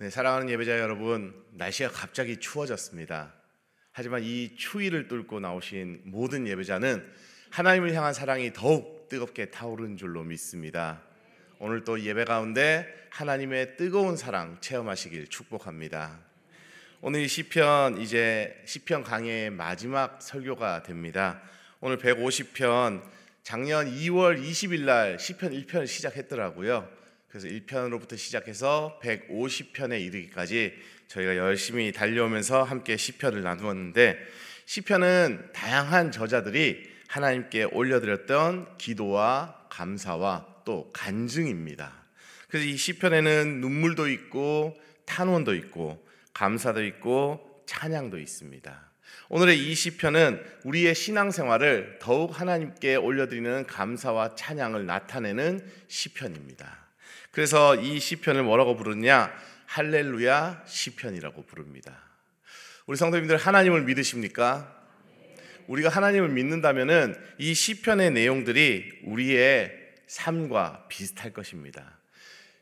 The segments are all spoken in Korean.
네, 사랑하는 예배자 여러분, 날씨가 갑자기 추워졌습니다. 하지만 이 추위를 뚫고 나오신 모든 예배자는 하나님을 향한 사랑이 더욱 뜨겁게 타오르는 줄로 믿습니다. 오늘 또 예배 가운데 하나님의 뜨거운 사랑 체험하시길 축복합니다. 오늘 이 시편 이제 시편 강의 마지막 설교가 됩니다. 오늘 150편 작년 2월 20일 날 시편 1편을 시작했더라고요. 그래서 1편으로부터 시작해서 150편에 이르기까지 저희가 열심히 달려오면서 함께 시편을 나누었는데 시편은 다양한 저자들이 하나님께 올려드렸던 기도와 감사와 또 간증입니다. 그래서 이 시편에는 눈물도 있고 탄원도 있고 감사도 있고 찬양도 있습니다. 오늘의 이 시편은 우리의 신앙생활을 더욱 하나님께 올려드리는 감사와 찬양을 나타내는 시편입니다. 그래서 이 시편을 뭐라고 부르냐? 할렐루야 시편이라고 부릅니다. 우리 성도님들 하나님을 믿으십니까? 우리가 하나님을 믿는다면은 이 시편의 내용들이 우리의 삶과 비슷할 것입니다.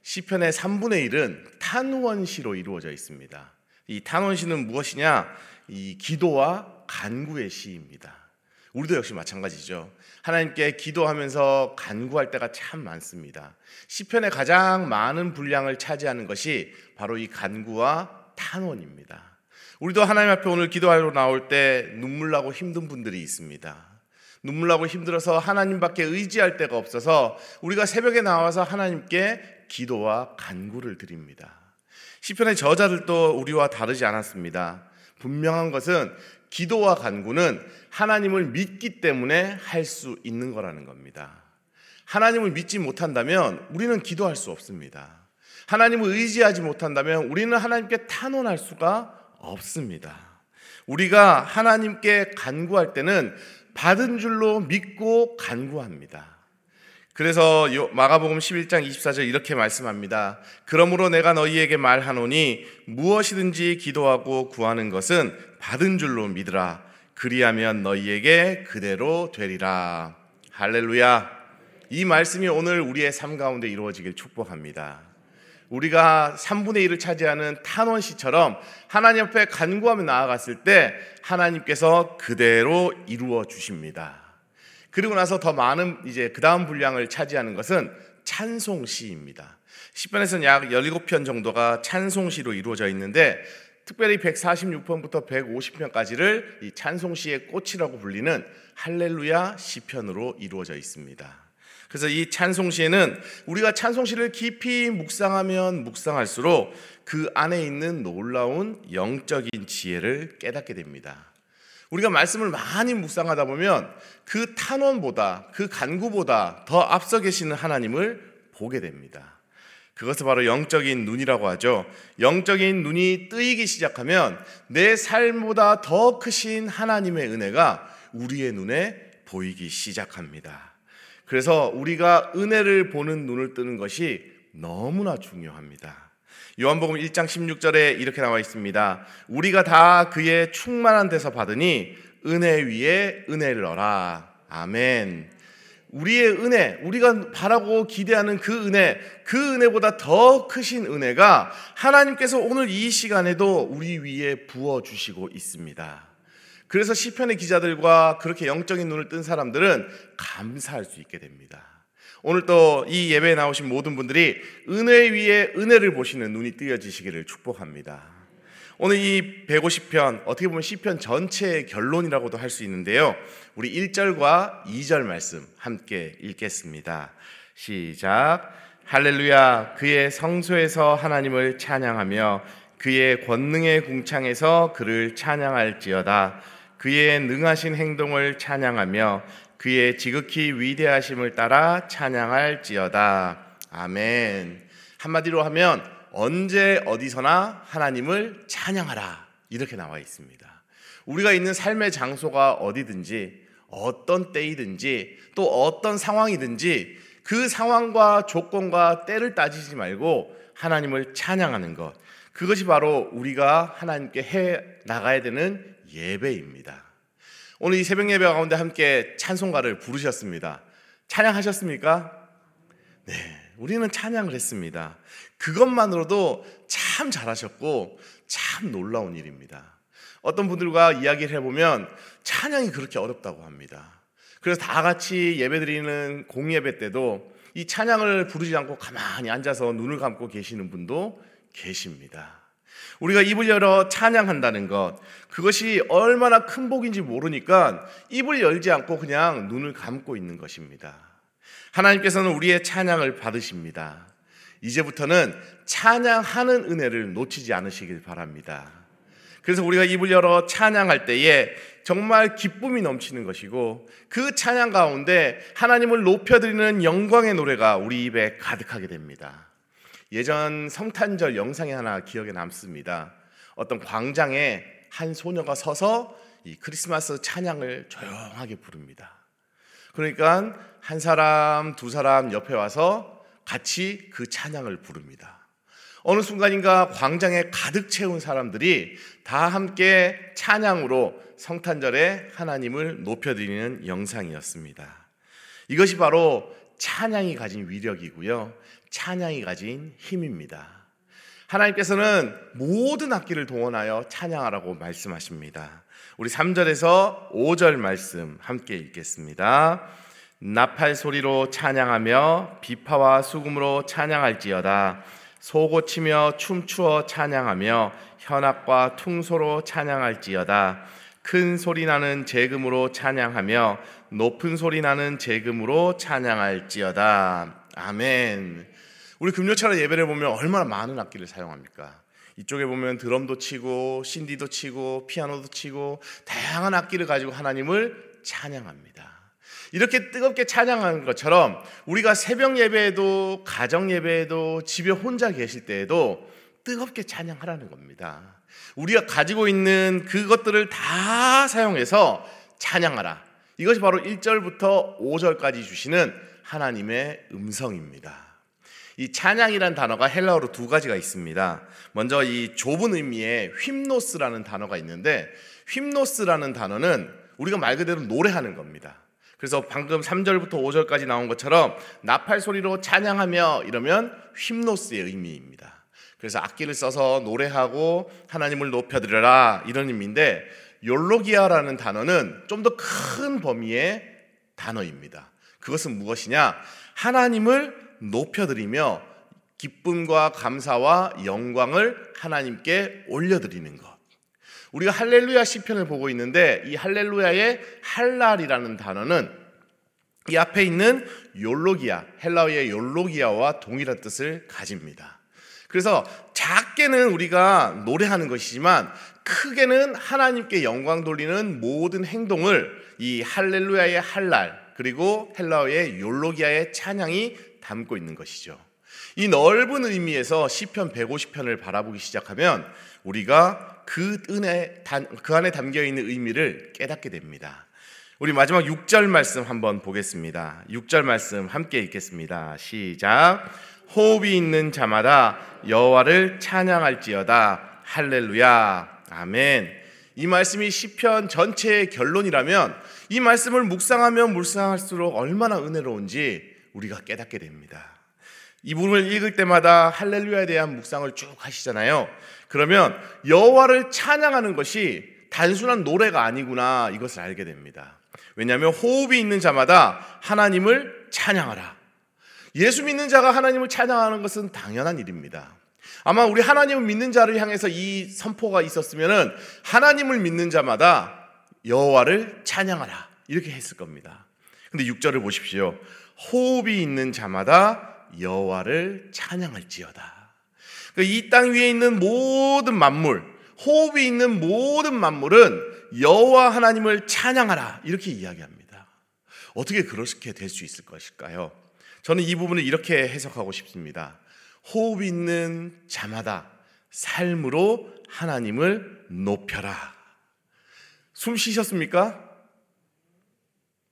시편의 3분의 1은 탄원시로 이루어져 있습니다. 이 탄원시는 무엇이냐? 이 기도와 간구의 시입니다. 우리도 역시 마찬가지죠. 하나님께 기도하면서 간구할 때가 참 많습니다. 시편의 가장 많은 분량을 차지하는 것이 바로 이 간구와 탄원입니다. 우리도 하나님 앞에 오늘 기도하러 나올 때 눈물 나고 힘든 분들이 있습니다. 눈물 나고 힘들어서 하나님밖에 의지할 데가 없어서 우리가 새벽에 나와서 하나님께 기도와 간구를 드립니다. 시편의 저자들도 우리와 다르지 않았습니다. 분명한 것은 기도와 간구는 하나님을 믿기 때문에 할 수 있는 거라는 겁니다. 하나님을 믿지 못한다면 우리는 기도할 수 없습니다. 하나님을 의지하지 못한다면 우리는 하나님께 탄원할 수가 없습니다. 우리가 하나님께 간구할 때는 받은 줄로 믿고 간구합니다. 그래서 마가복음 11장 24절 이렇게 말씀합니다. 그러므로 내가 너희에게 말하노니 무엇이든지 기도하고 구하는 것은 받은 줄로 믿으라. 그리하면 너희에게 그대로 되리라. 할렐루야. 이 말씀이 오늘 우리의 삶 가운데 이루어지길 축복합니다. 우리가 3분의 1을 차지하는 탄원시처럼 하나님 앞에 간구하며 나아갔을 때 하나님께서 그대로 이루어 주십니다. 그리고 나서 더 많은 이제 그 다음 분량을 차지하는 것은 찬송시입니다. 10편에서는 약 17편 정도가 찬송시로 이루어져 있는데 특별히 146편부터 150편까지를 이 찬송시의 꽃이라고 불리는 할렐루야 시편으로 이루어져 있습니다. 그래서 이 찬송시에는 우리가 찬송시를 깊이 묵상하면 묵상할수록 그 안에 있는 놀라운 영적인 지혜를 깨닫게 됩니다. 우리가 말씀을 많이 묵상하다 보면 그 탄원보다 그 간구보다 더 앞서 계시는 하나님을 보게 됩니다. 그것을 바로 영적인 눈이라고 하죠. 영적인 눈이 뜨이기 시작하면 내 삶보다 더 크신 하나님의 은혜가 우리의 눈에 보이기 시작합니다. 그래서 우리가 은혜를 보는 눈을 뜨는 것이 너무나 중요합니다. 요한복음 1장 16절에 이렇게 나와 있습니다. 우리가 다 그의 충만한 데서 받으니 은혜 위에 은혜를 얻라. 아멘. 우리의 은혜, 우리가 바라고 기대하는 그 은혜, 그 은혜보다 더 크신 은혜가 하나님께서 오늘 이 시간에도 우리 위에 부어 주시고 있습니다. 그래서 시편의 기자들과 그렇게 영적인 눈을 뜬 사람들은 감사할 수 있게 됩니다. 오늘 또 이 예배에 나오신 모든 분들이 은혜 위에 은혜를 보시는 눈이 뜨여지시기를 축복합니다. 오늘 이 150편 어떻게 보면 시편 전체의 결론이라고도 할 수 있는데요. 우리 1절과 2절 말씀 함께 읽겠습니다. 시작. 할렐루야 그의 성소에서 하나님을 찬양하며 그의 권능의 궁창에서 그를 찬양할지어다. 그의 능하신 행동을 찬양하며 그의 지극히 위대하심을 따라 찬양할지어다. 아멘. 한마디로 하면 언제 어디서나 하나님을 찬양하라. 이렇게 나와 있습니다. 우리가 있는 삶의 장소가 어디든지 어떤 때이든지 또 어떤 상황이든지 그 상황과 조건과 때를 따지지 말고 하나님을 찬양하는 것. 그것이 바로 우리가 하나님께 해 나가야 되는 예배입니다. 오늘 이 새벽 예배 가운데 함께 찬송가를 부르셨습니다. 찬양하셨습니까? 네. 우리는 찬양을 했습니다. 그것만으로도 참 잘하셨고 참 놀라운 일입니다. 어떤 분들과 이야기를 해보면 찬양이 그렇게 어렵다고 합니다. 그래서 다 같이 예배드리는 공예배 때도 이 찬양을 부르지 않고 가만히 앉아서 눈을 감고 계시는 분도 계십니다. 우리가 입을 열어 찬양한다는 것, 그것이 얼마나 큰 복인지 모르니까 입을 열지 않고 그냥 눈을 감고 있는 것입니다. 하나님께서는 우리의 찬양을 받으십니다. 이제부터는 찬양하는 은혜를 놓치지 않으시길 바랍니다. 그래서 우리가 입을 열어 찬양할 때에 정말 기쁨이 넘치는 것이고 그 찬양 가운데 하나님을 높여드리는 영광의 노래가 우리 입에 가득하게 됩니다. 예전 성탄절 영상이 하나 기억에 남습니다. 어떤 광장에 한 소녀가 서서 이 크리스마스 찬양을 조용하게 부릅니다. 그러니까 한 사람, 두 사람 옆에 와서 같이 그 찬양을 부릅니다. 어느 순간인가 광장에 가득 채운 사람들이 다 함께 찬양으로 성탄절에 하나님을 높여드리는 영상이었습니다. 이것이 바로 찬양이 가진 위력이고요. 찬양이 가진 힘입니다. 하나님께서는 모든 악기를 동원하여 찬양하라고 말씀하십니다. 우리 3절에서 5절 말씀 함께 읽겠습니다. 나팔 소리로 찬양하며 비파와 수금으로 찬양할지어다. 소고치며 춤추어 찬양하며 현악과 퉁소로 찬양할지어다. 큰 소리 나는 재금으로 찬양하며 높은 소리 나는 재금으로 찬양할지어다. 아멘. 우리 금요철에 예배를 보면 얼마나 많은 악기를 사용합니까? 이쪽에 보면 드럼도 치고 신디도 치고 피아노도 치고 다양한 악기를 가지고 하나님을 찬양합니다. 이렇게 뜨겁게 찬양하는 것처럼 우리가 새벽 예배에도 가정 예배에도 집에 혼자 계실 때에도 뜨겁게 찬양하라는 겁니다. 우리가 가지고 있는 그것들을 다 사용해서 찬양하라. 이것이 바로 1절부터 5절까지 주시는 하나님의 음성입니다. 이 찬양이란 단어가 헬라어로 두 가지가 있습니다. 먼저 이 좁은 의미의 휄노스라는 단어가 있는데 휄노스라는 단어는 우리가 말 그대로 노래하는 겁니다. 그래서 방금 3절부터 5절까지 나온 것처럼 나팔 소리로 찬양하며 이러면 휄노스의 의미입니다. 그래서 악기를 써서 노래하고 하나님을 높여드려라 이런 의미인데 욜로기아라는 단어는 좀 더 큰 범위의 단어입니다. 그것은 무엇이냐? 하나님을 높여드리며 기쁨과 감사와 영광을 하나님께 올려드리는 것. 우리가 할렐루야 시편을 보고 있는데 이 할렐루야의 할랄이라는 단어는 이 앞에 있는 욜로기아, 헬라어의 욜로기아와 동일한 뜻을 가집니다. 그래서 작게는 우리가 노래하는 것이지만 크게는 하나님께 영광 돌리는 모든 행동을 이 할렐루야의 할랄 그리고 헬라어의 욜로기아의 찬양이 담고 있는 것이죠. 이 넓은 의미에서 시편 150편을 바라보기 시작하면 우리가 그 은혜 그 안에 담겨 있는 의미를 깨닫게 됩니다. 우리 마지막 6절 말씀 한번 보겠습니다. 6절 말씀 함께 읽겠습니다. 시작. 호흡이 있는 자마다 여호와를 찬양할지어다. 할렐루야. 아멘. 이 말씀이 시편 전체의 결론이라면 이 말씀을 묵상하면 묵상할수록 얼마나 은혜로운지 우리가 깨닫게 됩니다. 이 부분을 읽을 때마다 할렐루야에 대한 묵상을 쭉 하시잖아요. 그러면 여호와를 찬양하는 것이 단순한 노래가 아니구나 이것을 알게 됩니다. 왜냐하면 호흡이 있는 자마다 하나님을 찬양하라. 예수 믿는 자가 하나님을 찬양하는 것은 당연한 일입니다. 아마 우리 하나님을 믿는 자를 향해서 이 선포가 있었으면은 하나님을 믿는 자마다 여호와를 찬양하라 이렇게 했을 겁니다. 근데 6절을 보십시오. 호흡이 있는 자마다 여호와를 찬양할지어다. 그 이땅 위에 있는 모든 만물, 호흡이 있는 모든 만물은 여호와 하나님을 찬양하라 이렇게 이야기합니다. 어떻게 그렇게 될 수 있을 것일까요? 저는 이 부분을 이렇게 해석하고 싶습니다. 호흡이 있는 자마다 삶으로 하나님을 높여라. 숨 쉬셨습니까?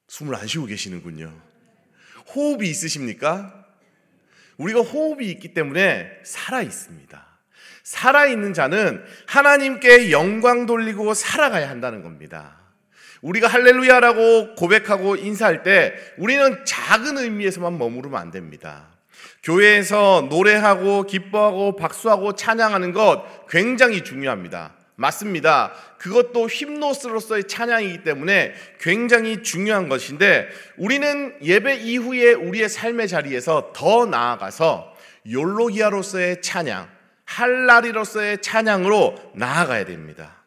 숨을 안 쉬고 계시는군요. 호흡이 있으십니까? 우리가 호흡이 있기 때문에 살아 있습니다. 살아 있는 자는 하나님께 영광 돌리고 살아가야 한다는 겁니다. 우리가 할렐루야라고 고백하고 인사할 때 우리는 작은 의미에서만 머무르면 안 됩니다. 교회에서 노래하고 기뻐하고 박수하고 찬양하는 것 굉장히 중요합니다. 맞습니다. 그것도 힙노스로서의 찬양이기 때문에 굉장히 중요한 것인데 우리는 예배 이후에 우리의 삶의 자리에서 더 나아가서 욜로기아로서의 찬양, 할라리로서의 찬양으로 나아가야 됩니다.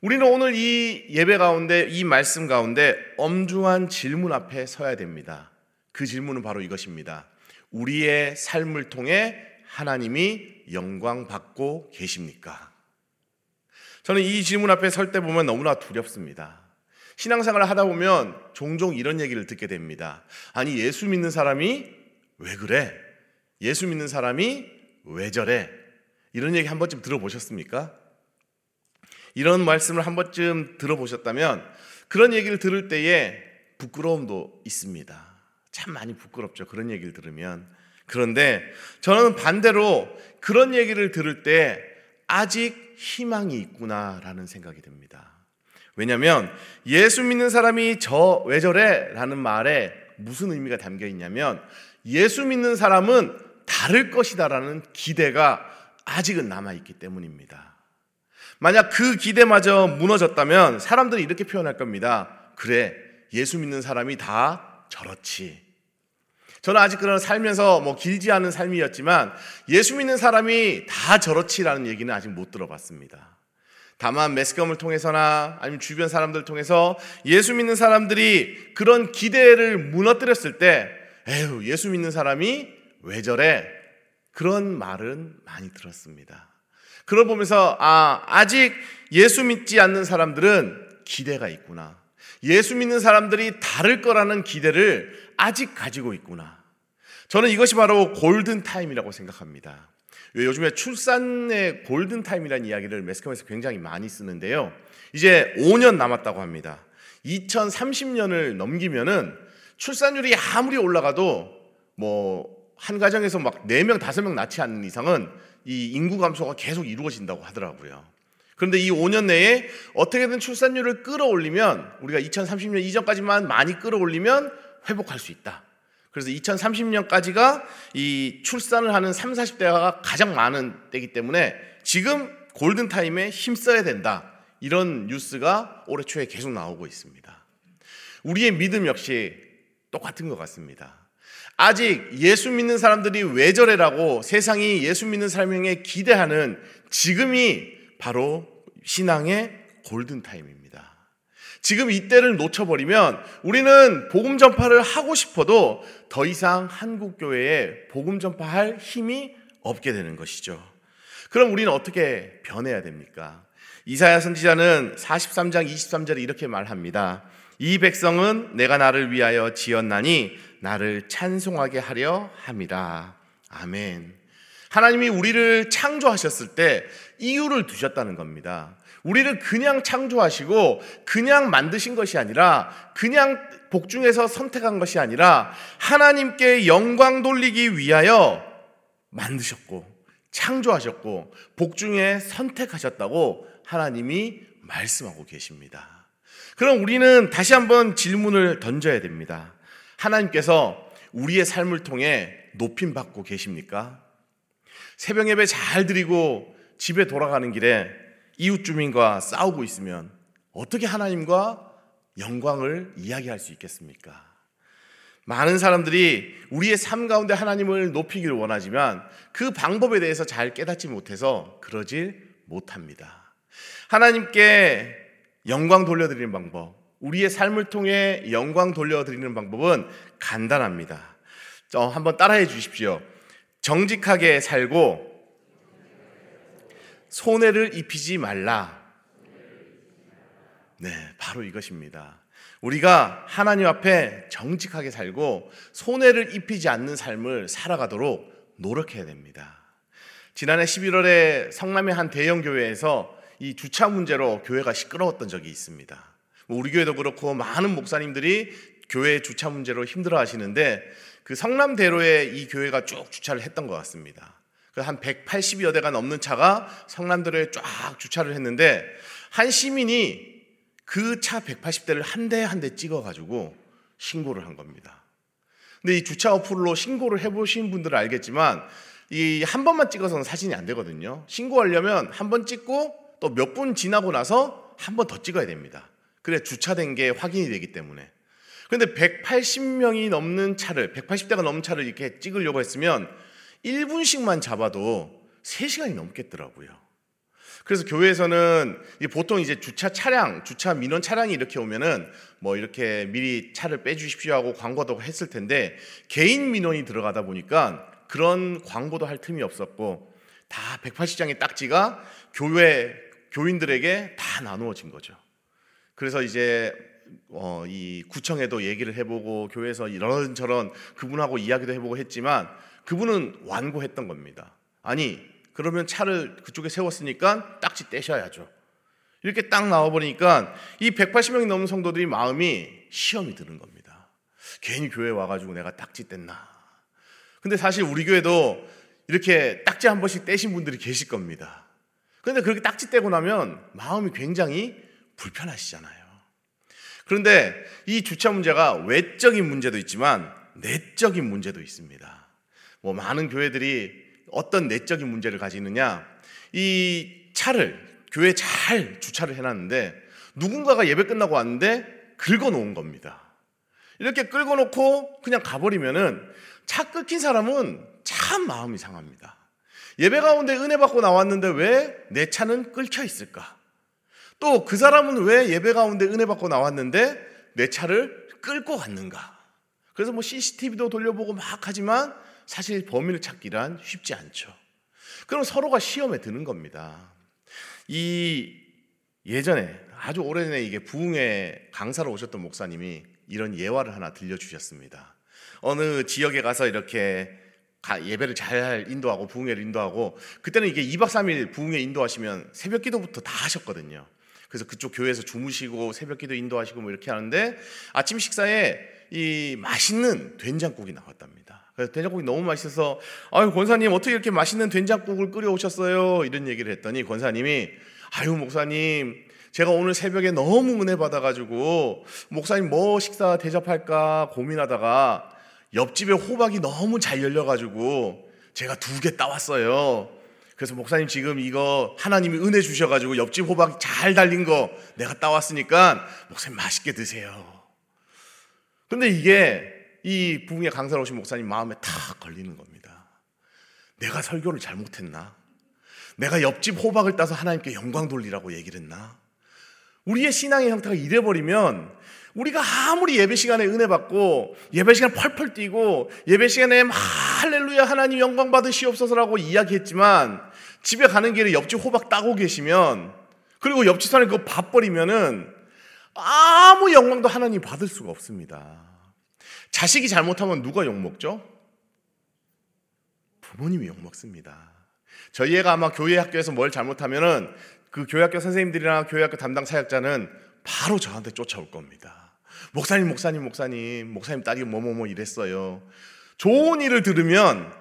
우리는 오늘 이 예배 가운데 이 말씀 가운데 엄중한 질문 앞에 서야 됩니다. 그 질문은 바로 이것입니다. 우리의 삶을 통해 하나님이 영광 받고 계십니까? 저는 이 질문 앞에 설 때 보면 너무나 두렵습니다. 신앙생활을 하다 보면 종종 이런 얘기를 듣게 됩니다. 아니, 예수 믿는 사람이 왜 그래? 예수 믿는 사람이 왜 저래? 이런 얘기 한 번쯤 들어보셨습니까? 이런 말씀을 한 번쯤 들어보셨다면 그런 얘기를 들을 때에 부끄러움도 있습니다. 참 많이 부끄럽죠. 그런 얘기를 들으면. 그런데 저는 반대로 그런 얘기를 들을 때 아직 희망이 있구나라는 생각이 듭니다. 왜냐하면 예수 믿는 사람이 저 왜 저래? 라는 말에 무슨 의미가 담겨 있냐면 예수 믿는 사람은 다를 것이다라는 기대가 아직은 남아 있기 때문입니다. 만약 그 기대마저 무너졌다면 사람들이 이렇게 표현할 겁니다. 그래, 예수 믿는 사람이 다 저렇지. 저는 아직 그런 살면서 뭐 길지 않은 삶이었지만 예수 믿는 사람이 다 저렇지라는 얘기는 아직 못 들어봤습니다. 다만 매스컴을 통해서나 아니면 주변 사람들 통해서 예수 믿는 사람들이 그런 기대를 무너뜨렸을 때 에휴 예수 믿는 사람이 왜 저래 그런 말은 많이 들었습니다. 그걸 보면서 아 아직 예수 믿지 않는 사람들은 기대가 있구나. 예수 믿는 사람들이 다를 거라는 기대를 아직 가지고 있구나. 저는 이것이 바로 골든 타임이라고 생각합니다. 요즘에 출산의 골든 타임이라는 이야기를 매스컴에서 굉장히 많이 쓰는데요. 이제 5년 남았다고 합니다. 2030년을 넘기면은 출산율이 아무리 올라가도 뭐 한 가정에서 막 4명, 5명 낳지 않는 이상은 이 인구 감소가 계속 이루어진다고 하더라고요. 그런데 이 5년 내에 어떻게든 출산율을 끌어올리면 우리가 2030년 이전까지만 많이 끌어올리면 회복할 수 있다. 그래서 2030년까지가 이 출산을 하는 3, 40대가 가장 많은 때이기 때문에 지금 골든타임에 힘써야 된다. 이런 뉴스가 올해 초에 계속 나오고 있습니다. 우리의 믿음 역시 똑같은 것 같습니다. 아직 예수 믿는 사람들이 왜 저래라고 세상이 예수 믿는 사람에게 기대하는 지금이 바로 신앙의 골든타임입니다. 지금 이때를 놓쳐버리면 우리는 복음 전파를 하고 싶어도 더 이상 한국 교회에 복음 전파할 힘이 없게 되는 것이죠. 그럼 우리는 어떻게 변해야 됩니까? 이사야 선지자는 43장 23절에 이렇게 말합니다. 이 백성은 내가 나를 위하여 지었나니 나를 찬송하게 하려 함이라. 아멘. 하나님이 우리를 창조하셨을 때 이유를 두셨다는 겁니다. 우리를 그냥 창조하시고 그냥 만드신 것이 아니라 그냥 복중에서 선택한 것이 아니라 하나님께 영광 돌리기 위하여 만드셨고 창조하셨고 복중에 선택하셨다고 하나님이 말씀하고 계십니다. 그럼 우리는 다시 한번 질문을 던져야 됩니다. 하나님께서 우리의 삶을 통해 높임 받고 계십니까? 새벽 예배 잘 드리고 집에 돌아가는 길에 이웃 주민과 싸우고 있으면 어떻게 하나님과 영광을 이야기할 수 있겠습니까? 많은 사람들이 우리의 삶 가운데 하나님을 높이기를 원하지만 그 방법에 대해서 잘 깨닫지 못해서 그러질 못합니다. 하나님께 영광 돌려드리는 방법, 우리의 삶을 통해 영광 돌려드리는 방법은 간단합니다. 한번 따라해 주십시오. 정직하게 살고 손해를 입히지 말라. 네, 바로 이것입니다. 우리가 하나님 앞에 정직하게 살고 손해를 입히지 않는 삶을 살아가도록 노력해야 됩니다. 지난해 11월에 성남의 한 대형 교회에서 이 주차 문제로 교회가 시끄러웠던 적이 있습니다. 뭐 우리 교회도 그렇고 많은 목사님들이 교회 주차 문제로 힘들어 하시는데 그 성남대로에 이 교회가 쭉 주차를 했던 것 같습니다. 그한 180여 대가 넘는 차가 성남대로에 쫙 주차를 했는데 한 시민이 그 차 180대를 한 대 한 대 찍어가지고 신고를 한 겁니다. 근데 이 주차 어플로 신고를 해보신 분들은 알겠지만 이 한 번만 찍어서는 사진이 안 되거든요. 신고하려면 한 번 찍고 또 몇 분 지나고 나서 한 번 더 찍어야 됩니다. 그래 주차된 게 확인이 되기 때문에. 근데 180명이 넘는 차를 180대가 넘는 차를 이렇게 찍으려고 했으면 1분씩만 잡아도 3시간이 넘겠더라고요. 그래서 교회에서는 보통 이제 주차 차량, 주차 민원 차량이 이렇게 오면은 뭐 이렇게 미리 차를 빼주십시오 하고 광고도 했을 텐데 개인 민원이 들어가다 보니까 그런 광고도 할 틈이 없었고 다 180장의 딱지가 교회 교인들에게 다 나누어진 거죠. 그래서 이제 어, 이 구청에도 얘기를 해보고 교회에서 이런저런 그분하고 이야기도 해보고 했지만 그분은 완고했던 겁니다. 아니 그러면 차를 그쪽에 세웠으니까 딱지 떼셔야죠. 이렇게 딱 나와버리니까 이 180명이 넘는 성도들이 마음이 시험이 드는 겁니다. 괜히 교회 와가지고 내가 딱지 뗐나. 근데 사실 우리 교회도 이렇게 딱지 한 번씩 떼신 분들이 계실 겁니다. 근데 그렇게 딱지 떼고 나면 마음이 굉장히 불편하시잖아요. 그런데 이 주차 문제가 외적인 문제도 있지만 내적인 문제도 있습니다. 뭐 많은 교회들이 어떤 내적인 문제를 가지느냐? 이 차를 교회 잘 주차를 해놨는데 누군가가 예배 끝나고 왔는데 긁어 놓은 겁니다. 이렇게 끌고 놓고 그냥 가버리면은 차 끊긴 사람은 참 마음이 상합니다. 예배 가운데 은혜 받고 나왔는데 왜 내 차는 끌혀 있을까? 또 그 사람은 왜 예배 가운데 은혜 받고 나왔는데 내 차를 끌고 갔는가? 그래서 뭐 CCTV도 돌려보고 막 하지만 사실 범인을 찾기란 쉽지 않죠. 그럼 서로가 시험에 드는 겁니다. 이 예전에 아주 오래전에 이게 부흥회 강사로 오셨던 목사님이 이런 예화를 하나 들려주셨습니다. 어느 지역에 가서 이렇게 예배를 잘 인도하고 부흥회를 인도하고 그때는 이게 2박 3일 부흥회 인도하시면 새벽 기도부터 다 하셨거든요. 그래서 그쪽 교회에서 주무시고 새벽 기도 인도하시고 뭐 이렇게 하는데 아침 식사에 이 맛있는 된장국이 나왔답니다. 그래서 된장국이 너무 맛있어서 아유 권사님 어떻게 이렇게 맛있는 된장국을 끓여 오셨어요? 이런 얘기를 했더니 권사님이 아유 목사님 제가 오늘 새벽에 너무 은혜 받아가지고 목사님 뭐 식사 대접할까 고민하다가 옆집에 호박이 너무 잘 열려가지고 제가 두 개 따왔어요. 그래서 목사님 지금 이거 하나님이 은혜 주셔가지고 옆집 호박 잘 달린 거 내가 따왔으니까 목사님 맛있게 드세요. 근데 이게 이 부흥의 강사로 오신 목사님 마음에 탁 걸리는 겁니다. 내가 설교를 잘못했나? 내가 옆집 호박을 따서 하나님께 영광 돌리라고 얘기를 했나? 우리의 신앙의 형태가 이래버리면 우리가 아무리 예배 시간에 은혜 받고 예배 시간 펄펄 뛰고 예배 시간에 할렐루야 하나님 영광 받으시옵소서라고 이야기했지만 집에 가는 길에 옆집 호박 따고 계시면 그리고 옆집 사람이 그거 밥 버리면은 아무 영광도 하나님 받을 수가 없습니다. 자식이 잘못하면 누가 욕먹죠? 부모님이 욕먹습니다. 저희 애가 아마 교회 학교에서 뭘 잘못하면은 그 교회 학교 선생님들이나 교회 학교 담당 사역자는 바로 저한테 쫓아올 겁니다. 목사님, 목사님, 목사님, 목사님 딸이 뭐뭐뭐 이랬어요. 좋은 일을 들으면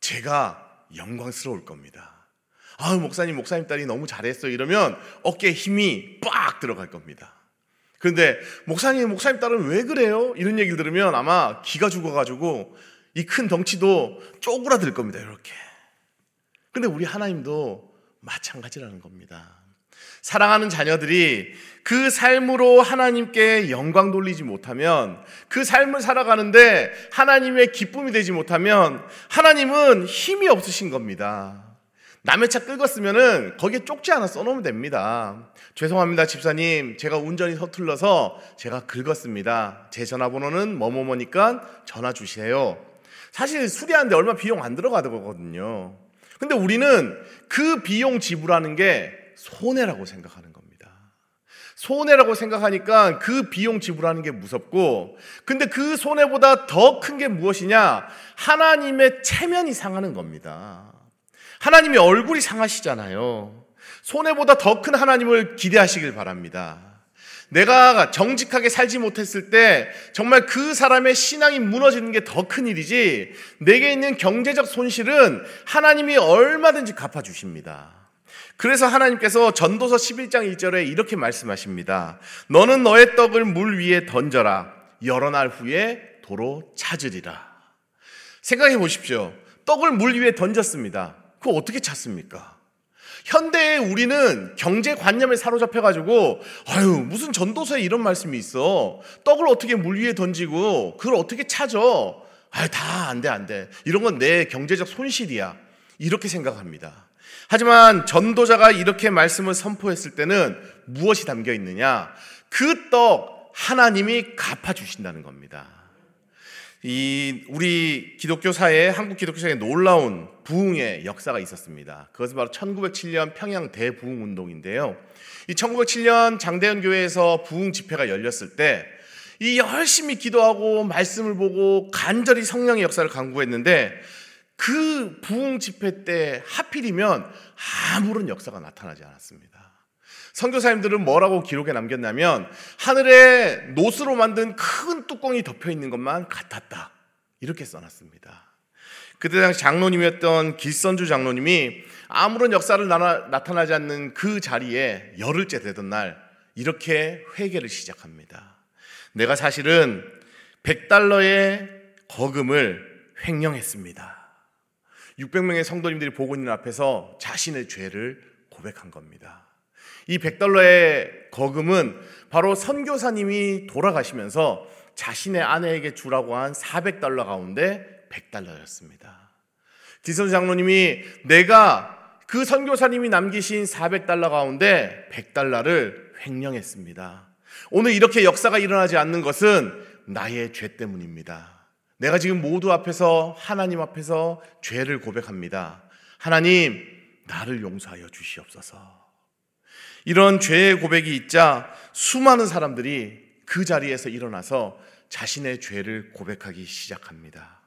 제가 영광스러울 겁니다. 아, 목사님, 목사님 딸이 너무 잘했어. 이러면 어깨에 힘이 빡 들어갈 겁니다. 그런데 목사님, 목사님 딸은 왜 그래요? 이런 얘기를 들으면 아마 기가 죽어가지고 이 큰 덩치도 쪼그라들 겁니다. 이렇게. 근데 우리 하나님도 마찬가지라는 겁니다. 사랑하는 자녀들이 그 삶으로 하나님께 영광 돌리지 못하면 그 삶을 살아가는데 하나님의 기쁨이 되지 못하면 하나님은 힘이 없으신 겁니다. 남의 차 긁었으면은 거기에 쪽지 하나 써놓으면 됩니다. 죄송합니다, 집사님. 제가 운전이 서툴러서 제가 긁었습니다. 제 전화번호는 뭐뭐뭐니까 전화 주세요. 사실 수리하는데 얼마 비용 안 들어가거든요. 근데 우리는 그 비용 지불하는 게 손해라고 생각하는 겁니다. 손해라고 생각하니까 그 비용 지불하는 게 무섭고, 근데 그 손해보다 더 큰 게 무엇이냐? 하나님의 체면이 상하는 겁니다. 하나님의 얼굴이 상하시잖아요. 손해보다 더 큰 하나님을 기대하시길 바랍니다. 내가 정직하게 살지 못했을 때 정말 그 사람의 신앙이 무너지는 게 더 큰 일이지 내게 있는 경제적 손실은 하나님이 얼마든지 갚아주십니다. 그래서 하나님께서 전도서 11장 1절에 이렇게 말씀하십니다. 너는 너의 떡을 물 위에 던져라. 여러 날 후에 도로 찾으리라. 생각해 보십시오. 떡을 물 위에 던졌습니다. 그거 어떻게 찾습니까? 현대의 우리는 경제관념에 사로잡혀가지고, 아유, 무슨 전도서에 이런 말씀이 있어. 떡을 어떻게 물 위에 던지고, 그걸 어떻게 찾아. 아유, 다 안 돼, 안 돼. 이런 건 내 경제적 손실이야. 이렇게 생각합니다. 하지만 전도자가 이렇게 말씀을 선포했을 때는 무엇이 담겨 있느냐? 그 떡 하나님이 갚아주신다는 겁니다. 이 우리 기독교 사회에 한국 기독교 사회에 놀라운 부흥의 역사가 있었습니다. 그것은 바로 1907년 평양 대부흥 운동인데요. 이 1907년 장대현 교회에서 부흥 집회가 열렸을 때 이 열심히 기도하고 말씀을 보고 간절히 성령의 역사를 강구했는데 그 부흥 집회 때 하필이면 아무런 역사가 나타나지 않았습니다. 선교사님들은 뭐라고 기록에 남겼냐면 하늘에 노스로 만든 큰 뚜껑이 덮여 있는 것만 같았다. 이렇게 써놨습니다. 그때 당시 장로님이었던 길선주 장로님이 아무런 역사를 나타나지 않는 그 자리에 열흘째 되던 날 이렇게 회개를 시작합니다. 내가 사실은 100달러의 거금을 횡령했습니다. 600명의 성도님들이 보고 있는 앞에서 자신의 죄를 고백한 겁니다. 이 100달러의 거금은 바로 선교사님이 돌아가시면서 자신의 아내에게 주라고 한 400달러 가운데 100달러였습니다. 기선 장로님이 내가 그 선교사님이 남기신 400달러 가운데 100달러를 횡령했습니다. 오늘 이렇게 역사가 일어나지 않는 것은 나의 죄 때문입니다. 내가 지금 모두 앞에서 하나님 앞에서 죄를 고백합니다. 하나님, 나를 용서하여 주시옵소서. 이런 죄의 고백이 있자 수많은 사람들이 그 자리에서 일어나서 자신의 죄를 고백하기 시작합니다.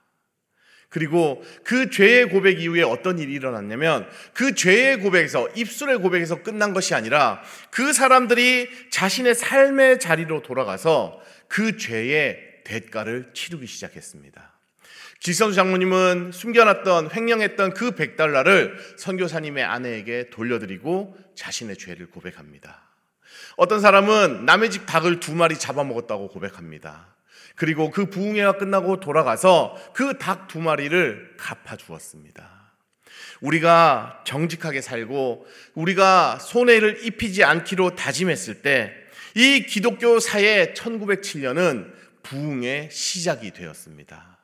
그리고 그 죄의 고백 이후에 어떤 일이 일어났냐면 그 죄의 고백에서 입술의 고백에서 끝난 것이 아니라 그 사람들이 자신의 삶의 자리로 돌아가서 그 죄의 대가를 치르기 시작했습니다. 기선수 장모님은 숨겨놨던 횡령했던 그 100달러를 선교사님의 아내에게 돌려드리고 자신의 죄를 고백합니다. 어떤 사람은 남의 집 닭을 두 마리 잡아먹었다고 고백합니다. 그리고 그 부흥회가 끝나고 돌아가서 그 닭 두 마리를 갚아주었습니다. 우리가 정직하게 살고 우리가 손해를 입히지 않기로 다짐했을 때 이 기독교 사회 1907년은 부흥의 시작이 되었습니다.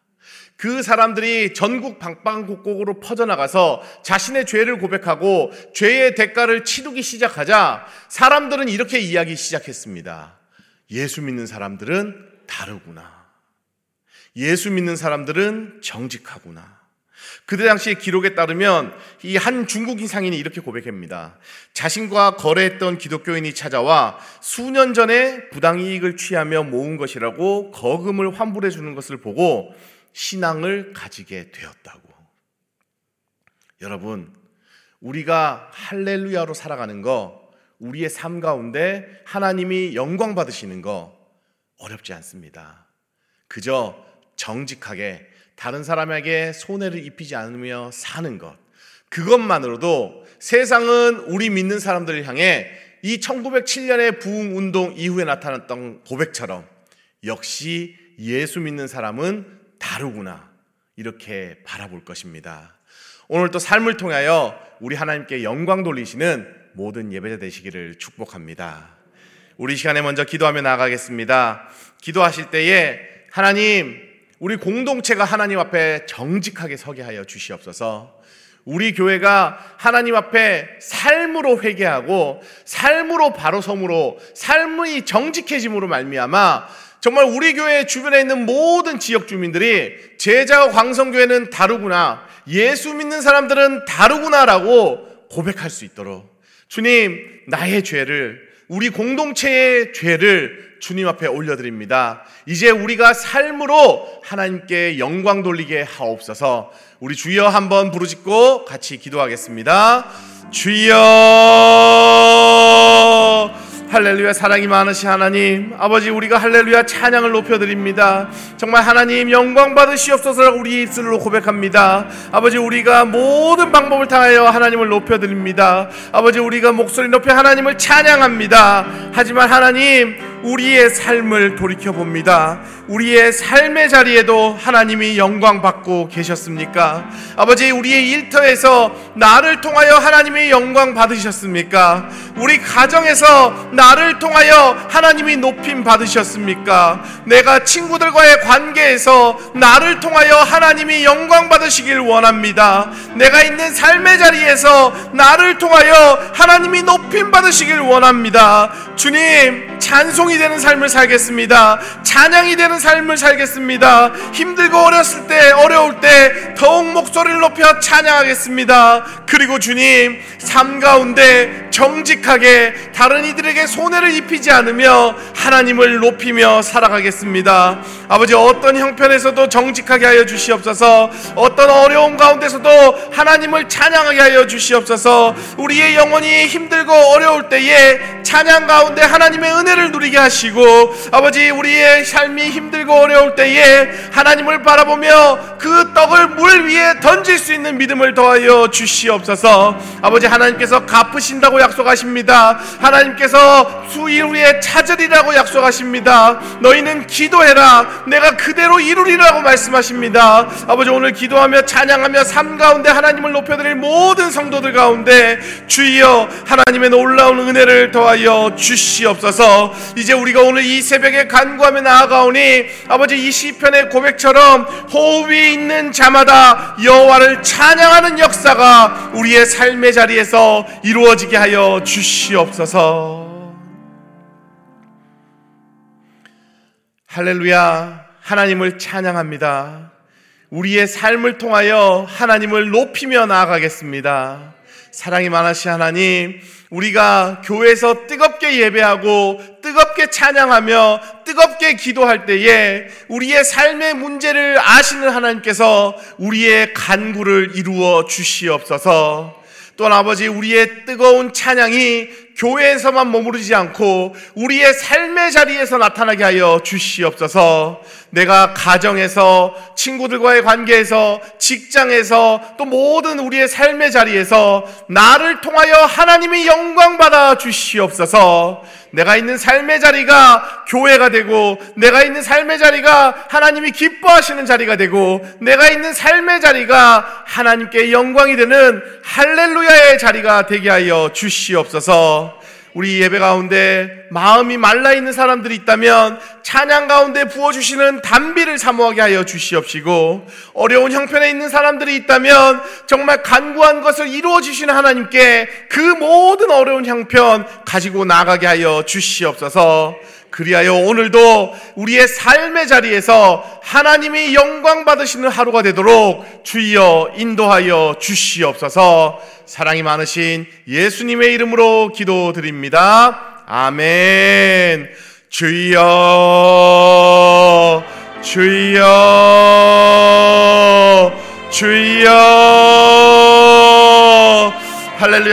그 사람들이 전국 방방곡곡으로 퍼져나가서 자신의 죄를 고백하고 죄의 대가를 치르기 시작하자 사람들은 이렇게 이야기 시작했습니다. 예수 믿는 사람들은 다르구나. 예수 믿는 사람들은 정직하구나. 그때 당시 기록에 따르면 이 한 중국인 상인이 이렇게 고백합니다. 자신과 거래했던 기독교인이 찾아와 수년 전에 부당이익을 취하며 모은 것이라고 거금을 환불해 주는 것을 보고 신앙을 가지게 되었다고. 여러분, 우리가 할렐루야로 살아가는 거, 우리의 삶 가운데 하나님이 영광 받으시는 거 어렵지 않습니다. 그저 정직하게 다른 사람에게 손해를 입히지 않으며 사는 것. 그것만으로도 세상은 우리 믿는 사람들을 향해 이 1907년의 부흥 운동 이후에 나타났던 고백처럼 역시 예수 믿는 사람은 다르구나. 이렇게 바라볼 것입니다. 오늘 또 삶을 통하여 우리 하나님께 영광 돌리시는 모든 예배자 되시기를 축복합니다. 우리 시간에 먼저 기도하며 나가겠습니다. 기도하실 때에 하나님, 우리 공동체가 하나님 앞에 정직하게 서게 하여 주시옵소서. 우리 교회가 하나님 앞에 삶으로 회개하고 삶으로 바로 섬으로 삶의 정직해짐으로 말미암아 정말 우리 교회 주변에 있는 모든 지역 주민들이 제자와 광성교회는 다르구나. 예수 믿는 사람들은 다르구나라고 고백할 수 있도록 주님, 나의 죄를 우리 공동체의 죄를 주님 앞에 올려드립니다. 이제 우리가 삶으로 하나님께 영광 돌리게 하옵소서. 우리 주여 한번 부르짖고 같이 기도하겠습니다. 주여 할렐루야 사랑이 많으신 하나님. 아버지 우리가 할렐루야 찬양을 높여드립니다. 정말 하나님 영광 받으시옵소서라고 우리 입술로 고백합니다. 아버지 우리가 모든 방법을 통하여 하나님을 높여드립니다. 아버지 우리가 목소리 높여 하나님을 찬양합니다. 하지만 하나님 우리의 삶을 돌이켜 봅니다. 우리의 삶의 자리에도 하나님이 영광 받고 계셨습니까? 아버지, 우리의 일터에서 나를 통하여 하나님의 영광 받으셨습니까? 우리 가정에서 나를 통하여 하나님이 높임 받으셨습니까? 내가 친구들과의 관계에서 나를 통하여 하나님이 영광 받으시길 원합니다. 내가 있는 삶의 자리에서 나를 통하여 하나님이 높임 받으시길 원합니다. 주님, 찬송이 되는 삶을 살겠습니다. 찬양이 되는 삶을 살겠습니다. 힘들고 어렸을 때, 어려울 때 더욱 목소리를 높여 찬양하겠습니다. 그리고 주님, 삶 가운데 정직하게 다른 이들에게 손해를 입히지 않으며 하나님을 높이며 살아가겠습니다. 아버지 어떤 형편에서도 정직하게 하여 주시옵소서. 어떤 어려움 가운데서도 하나님을 찬양하게 하여 주시옵소서. 우리의 영혼이 힘들고 어려울 때에 찬양 가운데 하나님의 은혜를 누리게 하시고 아버지 우리의 삶이 힘들고 어려울 때에 하나님을 바라보며 그 떡을 물 위에 던질 수 있는 믿음을 더하여 주시옵소서. 아버지 하나님께서 갚으신다고 약속하십니다. 하나님께서 수일 후에 찾으리라고 약속하십니다. 너희는 기도해라. 내가 그대로 이루리라고 말씀하십니다. 아버지 오늘 기도하며 찬양하며 삶 가운데 하나님을 높여드릴 모든 성도들 가운데 주여 하나님의 놀라운 은혜를 더하여 주시옵소서. 이제 우리가 오늘 이 새벽에 간구하며 나아가오니 아버지 이 시편의 고백처럼 호흡이 있는 자마다 여호와를 찬양하는 역사가 우리의 삶의 자리에서 이루어지게 하여 주시옵소서. 할렐루야. 하나님을 찬양합니다. 우리의 삶을 통하여 하나님을 높이며 나아가겠습니다. 사랑이 많으신 하나님, 우리가 교회에서 뜨겁게 예배하고 뜨겁게 찬양하며 뜨겁게 기도할 때에 우리의 삶의 문제를 아시는 하나님께서 우리의 간구를 이루어 주시옵소서. 또한 아버지 우리의 뜨거운 찬양이 교회에서만 머무르지 않고 우리의 삶의 자리에서 나타나게 하여 주시옵소서. 내가 가정에서 친구들과의 관계에서 직장에서 또 모든 우리의 삶의 자리에서 나를 통하여 하나님이 영광 받아 주시옵소서. 내가 있는 삶의 자리가 교회가 되고 내가 있는 삶의 자리가 하나님이 기뻐하시는 자리가 되고 내가 있는 삶의 자리가 하나님께 영광이 되는 할렐루야의 자리가 되게 하여 주시옵소서. 우리 예배 가운데 마음이 말라 있는 사람들이 있다면 찬양 가운데 부어 주시는 단비를 사모하게 하여 주시옵시고 어려운 형편에 있는 사람들이 있다면 정말 간구한 것을 이루어 주시는 하나님께 그 모든 어려운 형편 가지고 나가게 하여 주시옵소서. 그리하여 오늘도 우리의 삶의 자리에서 하나님이 영광 받으시는 하루가 되도록 주여 인도하여 주시옵소서 사랑이 많으신 예수님의 이름으로 기도드립니다. 아멘. 주여, 주여, 주여.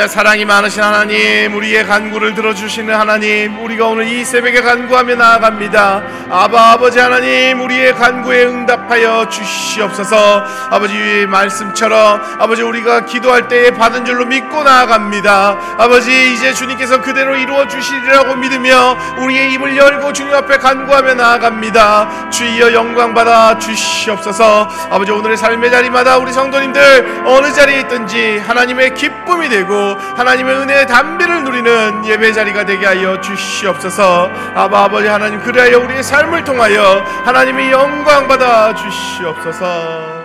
할렐루야 사랑이 많으신 하나님 우리의 간구를 들어주시는 하나님 우리가 오늘 이 새벽에 간구하며 나아갑니다. 아바 아버지 하나님 우리의 간구에 응답하여 주시옵소서. 아버지 말씀처럼 아버지 우리가 기도할 때에 받은 줄로 믿고 나아갑니다. 아버지 이제 주님께서 그대로 이루어 주시리라고 믿으며 우리의 입을 열고 주님 앞에 간구하며 나아갑니다. 주여 영광 받아 주시옵소서. 아버지 오늘의 삶의 자리마다 우리 성도님들 어느 자리에 있든지 하나님의 기쁨이 되고 하나님의 은혜의 담비를 누리는 예배 자리가 되게 하여 주시옵소서. 아바 아버지 하나님 그리하여 우리의 삶을 통하여 하나님의 영광 받아 주시옵소서.